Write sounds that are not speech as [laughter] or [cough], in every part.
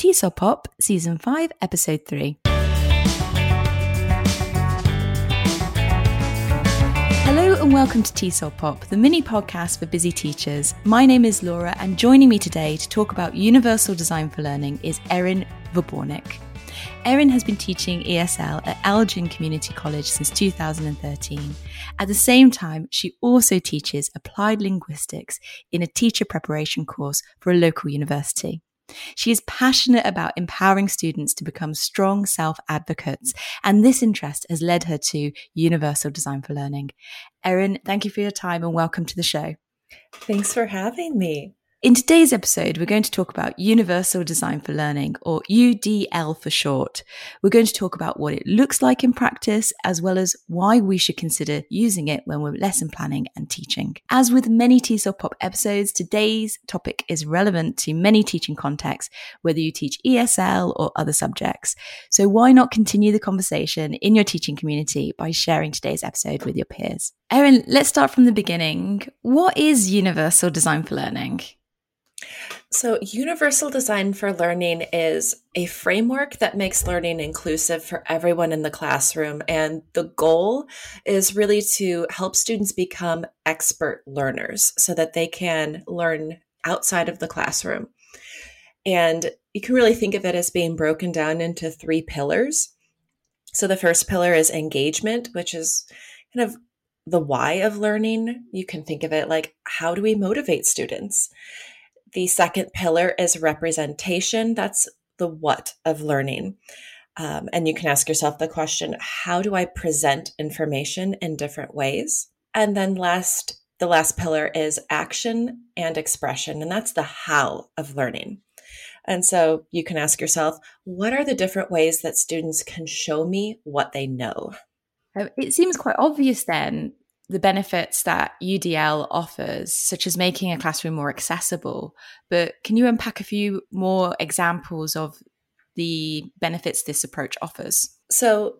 TESOL Pop, Season 5, Episode 3. Hello and welcome to TESOL Pop, the mini podcast for busy teachers. My name is Laura, and joining me today to talk about Universal Design for Learning is Erin Vobornik. Erin has been teaching ESL at Elgin Community College since 2013. At the same time, she also teaches applied linguistics in a teacher preparation course for a local university. She is passionate about empowering students to become strong self advocates, and this interest has led her to Universal Design for Learning. Erin, thank you for your time and welcome to the show. Thanks for having me. In today's episode, we're going to talk about Universal Design for Learning, or UDL for short. We're going to talk about what it looks like in practice, as well as why we should consider using it when we're lesson planning and teaching. As with many TESOL Pop episodes, today's topic is relevant to many teaching contexts, whether you teach ESL or other subjects. So why not continue the conversation in your teaching community by sharing today's episode with your peers? Erin, let's start from the beginning. What is Universal Design for Learning? So, Universal Design for Learning is a framework that makes learning inclusive for everyone in the classroom. And the goal is really to help students become expert learners so that they can learn outside of the classroom. And you can really think of it as being broken down into three pillars. So, the first pillar is engagement, which is kind of the why of learning. You can think of it like, how do we motivate students? The second pillar is representation. That's the what of learning. Um, and you can ask yourself the question how do I present information in different ways? And then last, the last pillar is action and expression. And that's the how of learning. And so you can ask yourself, what are the different ways that students can show me what they know? Uh, it seems quite obvious then the benefits that UDL offers, such as making a classroom more accessible. But can you unpack a few more examples of the benefits this approach offers? So,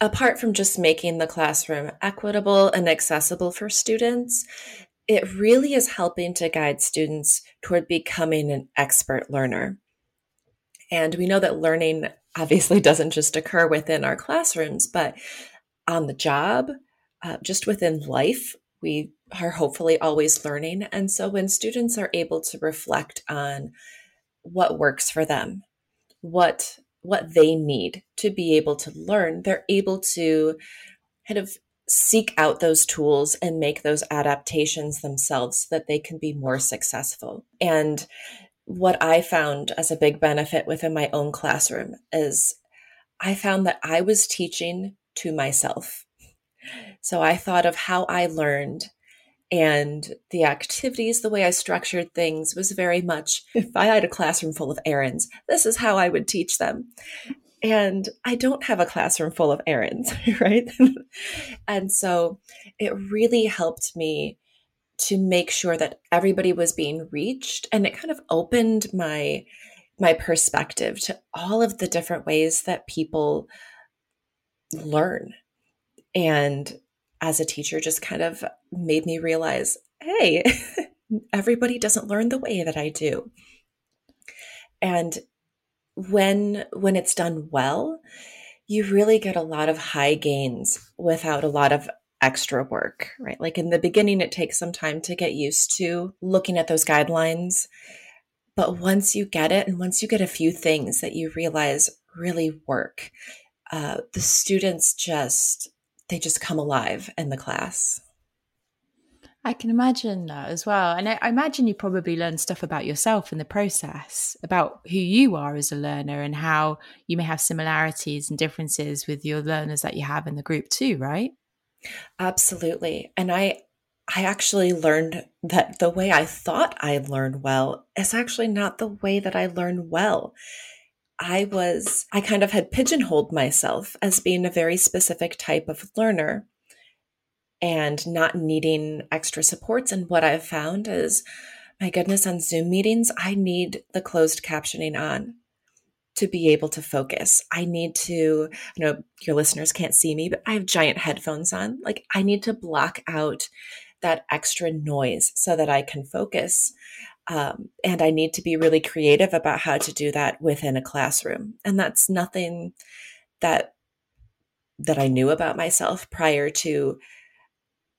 apart from just making the classroom equitable and accessible for students, it really is helping to guide students toward becoming an expert learner. And we know that learning obviously [laughs] doesn't just occur within our classrooms, but on the job, uh, just within life, we are hopefully always learning. And so when students are able to reflect on what works for them, what what they need to be able to learn, they're able to kind of seek out those tools and make those adaptations themselves so that they can be more successful. And what I found as a big benefit within my own classroom is I found that I was teaching to myself. So I thought of how I learned and the activities, the way I structured things was very much if I had a classroom full of Erins, this is how I would teach them. And I don't have a classroom full of Erins, [laughs] right? and so it really helped me to make sure that everybody was being reached and it kind of opened my my perspective to all of the different ways that people learn and as a teacher, just kind of made me realize hey, [laughs] everybody doesn't learn the way that I do. And when when it's done well, you really get a lot of high gains without a lot of extra work, right? Like in the beginning, it takes some time to get used to looking at those guidelines. But once you get it, and once you get a few things that you realize really work, uh, the students just they just come alive in the class. I can imagine that as well. And I, I imagine you probably learn stuff about yourself in the process, about who you are as a learner and how you may have similarities and differences with your learners that you have in the group too, right? Absolutely. And I I actually learned that the way I thought I learned well is actually not the way that I learn well. I was, I kind of had pigeonholed myself as being a very specific type of learner and not needing extra supports. And what I've found is, my goodness, on Zoom meetings, I need the closed captioning on to be able to focus. I need to, you know your listeners can't see me, but I have giant headphones on. Like, I need to block out that extra noise so that I can focus. Um, and I need to be really creative about how to do that within a classroom. And that's nothing that that I knew about myself prior to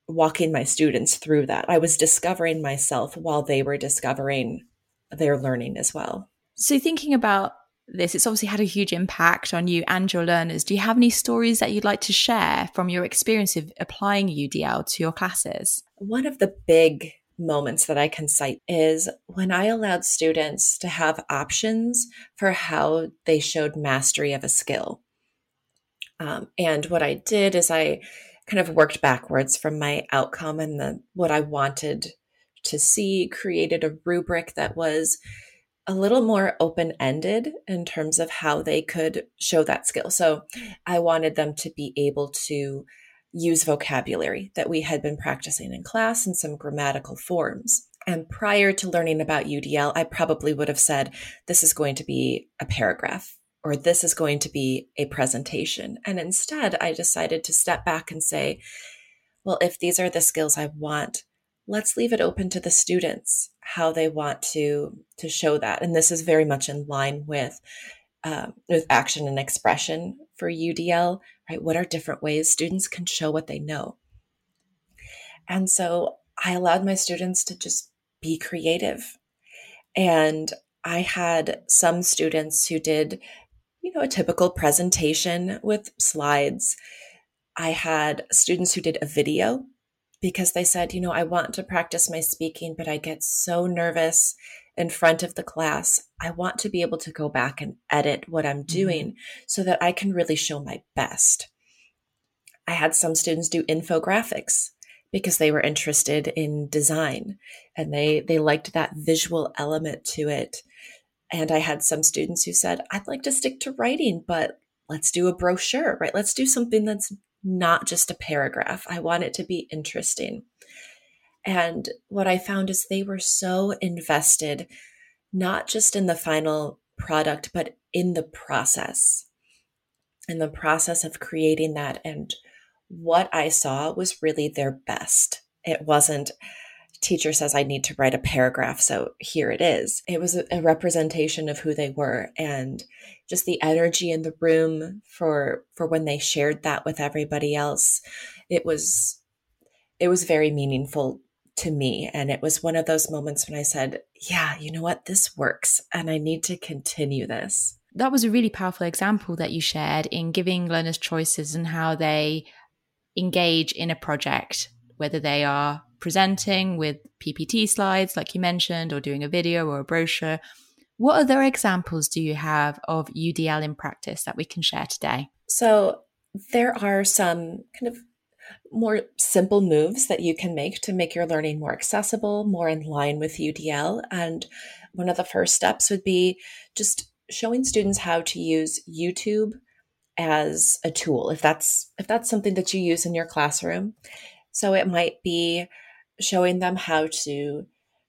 walking my students through that. I was discovering myself while they were discovering their learning as well. So, thinking about this, it's obviously had a huge impact on you and your learners. Do you have any stories that you'd like to share from your experience of applying UDL to your classes? One of the big moments that I can cite is when I allowed students to have options for how they showed mastery of a skill. Um, and what I did is I kind of worked backwards from my outcome and the what I wanted to see, created a rubric that was a little more open ended in terms of how they could show that skill. So I wanted them to be able to use vocabulary that we had been practicing in class and some grammatical forms. And prior to learning about UDL, I probably would have said, this is going to be a paragraph or this is going to be a presentation. And instead, I decided to step back and say, well, if these are the skills I want, let's leave it open to the students how they want to to show that. And this is very much in line with uh, with action and expression for UDL, right? What are different ways students can show what they know? And so I allowed my students to just be creative. And I had some students who did you know, a typical presentation with slides. I had students who did a video because they said, you know, I want to practice my speaking, but I get so nervous in front of the class. I want to be able to go back and edit what I'm mm-hmm. doing mm-hmm. so that I can really show my best. I had some students do infographics because they were interested in design and they they liked that visual element to it and I had some students who said, I'd like to stick to writing, but let's do a brochure, right? Let's do something that's not just a paragraph. I want it to be interesting. And what I found is they were so invested, not just in the final product, but in the process, in the process of creating that. And what I saw was really their best. It wasn't, teacher says I need to write a paragraph. So here it is. It was a, representation of who they were and just the energy in the room for, for when they shared that with everybody else. It was, it was very meaningful to me. And it was one of those moments when I said, yeah, you know what? This works and I need to continue this. That was a really powerful example that you shared in giving learners choices and how they engage in a project, whether they are presenting with PPT slides, like you mentioned, or doing a video or a brochure. What other examples do you have of UDL in practice that we can share today? So, there are some kind of more simple moves that you can make to make your learning more accessible, more in line with UDL. And one of the first steps would be just showing students how to use YouTube as a tool if that's if that's something that you use in your classroom. So it might be showing them how to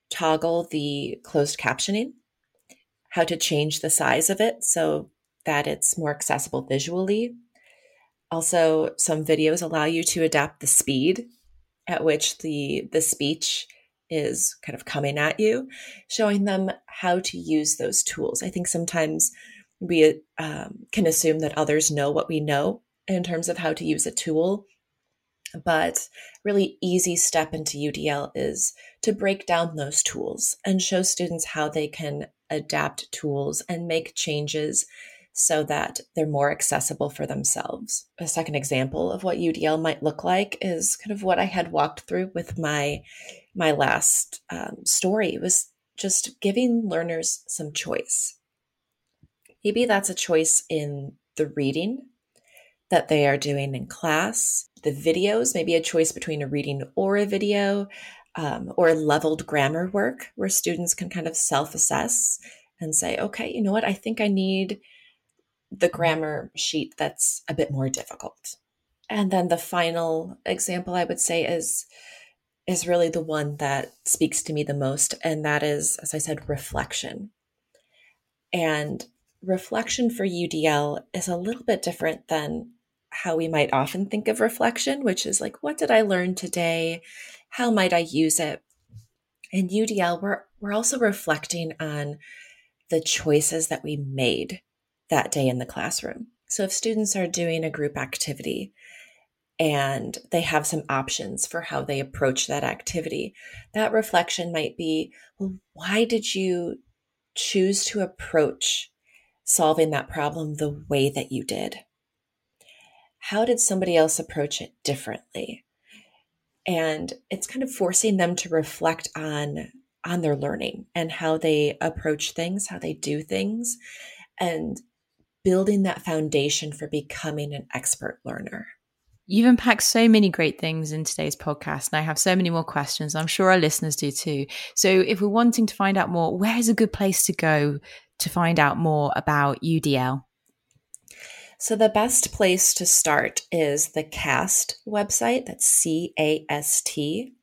toggle the closed captioning, how to change the size of it so that it's more accessible visually. Also, some videos allow you to adapt the speed at which the, the speech is kind of coming at you, showing them how to use those tools. I think sometimes we um, can assume that others know what we know in terms of how to use a tool but really easy step into UDL is to break down those tools and show students how they can adapt tools and make changes so that they're more accessible for themselves. A second example of what UDL might look like is kind of what I had walked through with my my last um, story was just giving learners some choice. Maybe that's a choice in the reading that they are doing in class. The videos, maybe a choice between a reading or a video, um, or leveled grammar work where students can kind of self assess and say, okay, you know what, I think I need the grammar sheet that's a bit more difficult. And then the final example I would say is is really the one that speaks to me the most and that is as I said reflection. And reflection for UDL is a little bit different than how we might often think of reflection, which is like, what did I learn today? How might I use it? In UDL, we're we're also reflecting on the choices that we made that day in the classroom. So if students are doing a group activity and they have some options for how they approach that activity, that reflection might be well, why did you choose to approach solving that problem the way that you did? How did somebody else approach it differently? And it's kind of forcing them to reflect on on their learning and how they approach things, how they do things, and building that foundation for becoming an expert learner. You've unpacked so many great things in today's podcast, and I have so many more questions. I'm sure our listeners do too. So, if we're wanting to find out more, where is a good place to go to find out more about UDL? So, the best place to start is the CAST website. That's C A S T.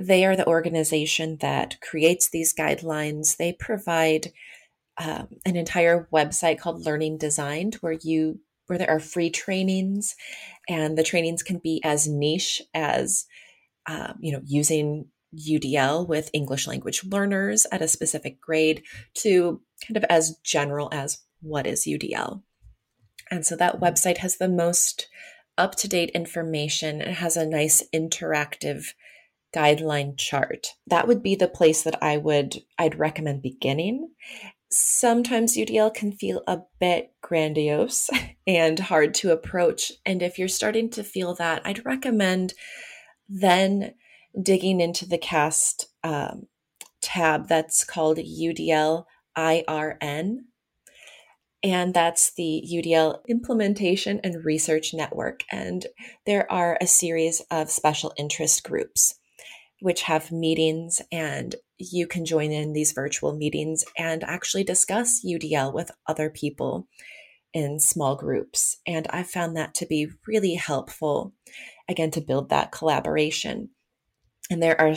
They are the organization that creates these guidelines. They provide um, an entire website called Learning Designed, where you where there are free trainings, and the trainings can be as niche as um, you know using UDL with English language learners at a specific grade to kind of as general as what is UDL. And so that website has the most up to date information. It has a nice interactive guideline chart. That would be the place that I would I'd recommend beginning. Sometimes UDL can feel a bit grandiose [laughs] and hard to approach. And if you're starting to feel that, I'd recommend then digging into the cast um, tab that's called UDL IRN. And that's the UDL Implementation and Research Network. And there are a series of special interest groups which have meetings and you can join in these virtual meetings and actually discuss UDL with other people in small groups. And I found that to be really helpful, again, to build that collaboration. And there are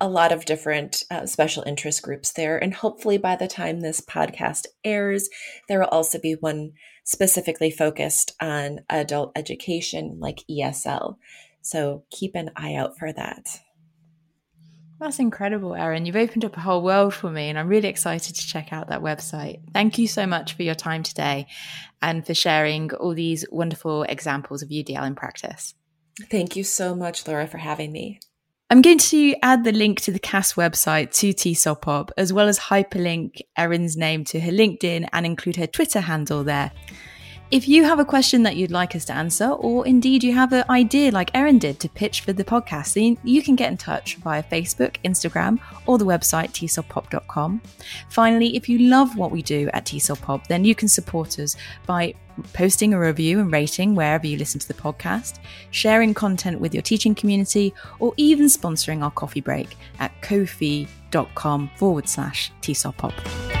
a lot of different uh, special interest groups there. And hopefully, by the time this podcast airs, there will also be one specifically focused on adult education, like ESL. So keep an eye out for that. That's incredible, Erin. You've opened up a whole world for me, and I'm really excited to check out that website. Thank you so much for your time today and for sharing all these wonderful examples of UDL in practice. Thank you so much, Laura, for having me. I'm going to add the link to the CAST website to TESOL as well as hyperlink Erin's name to her LinkedIn and include her Twitter handle there. If you have a question that you'd like us to answer, or indeed you have an idea like Erin did to pitch for the podcast, then you can get in touch via Facebook, Instagram, or the website tesolpop.com. Finally, if you love what we do at TESOL then you can support us by posting a review and rating wherever you listen to the podcast, sharing content with your teaching community, or even sponsoring our coffee break at kofi.com forward slash TESOLpop.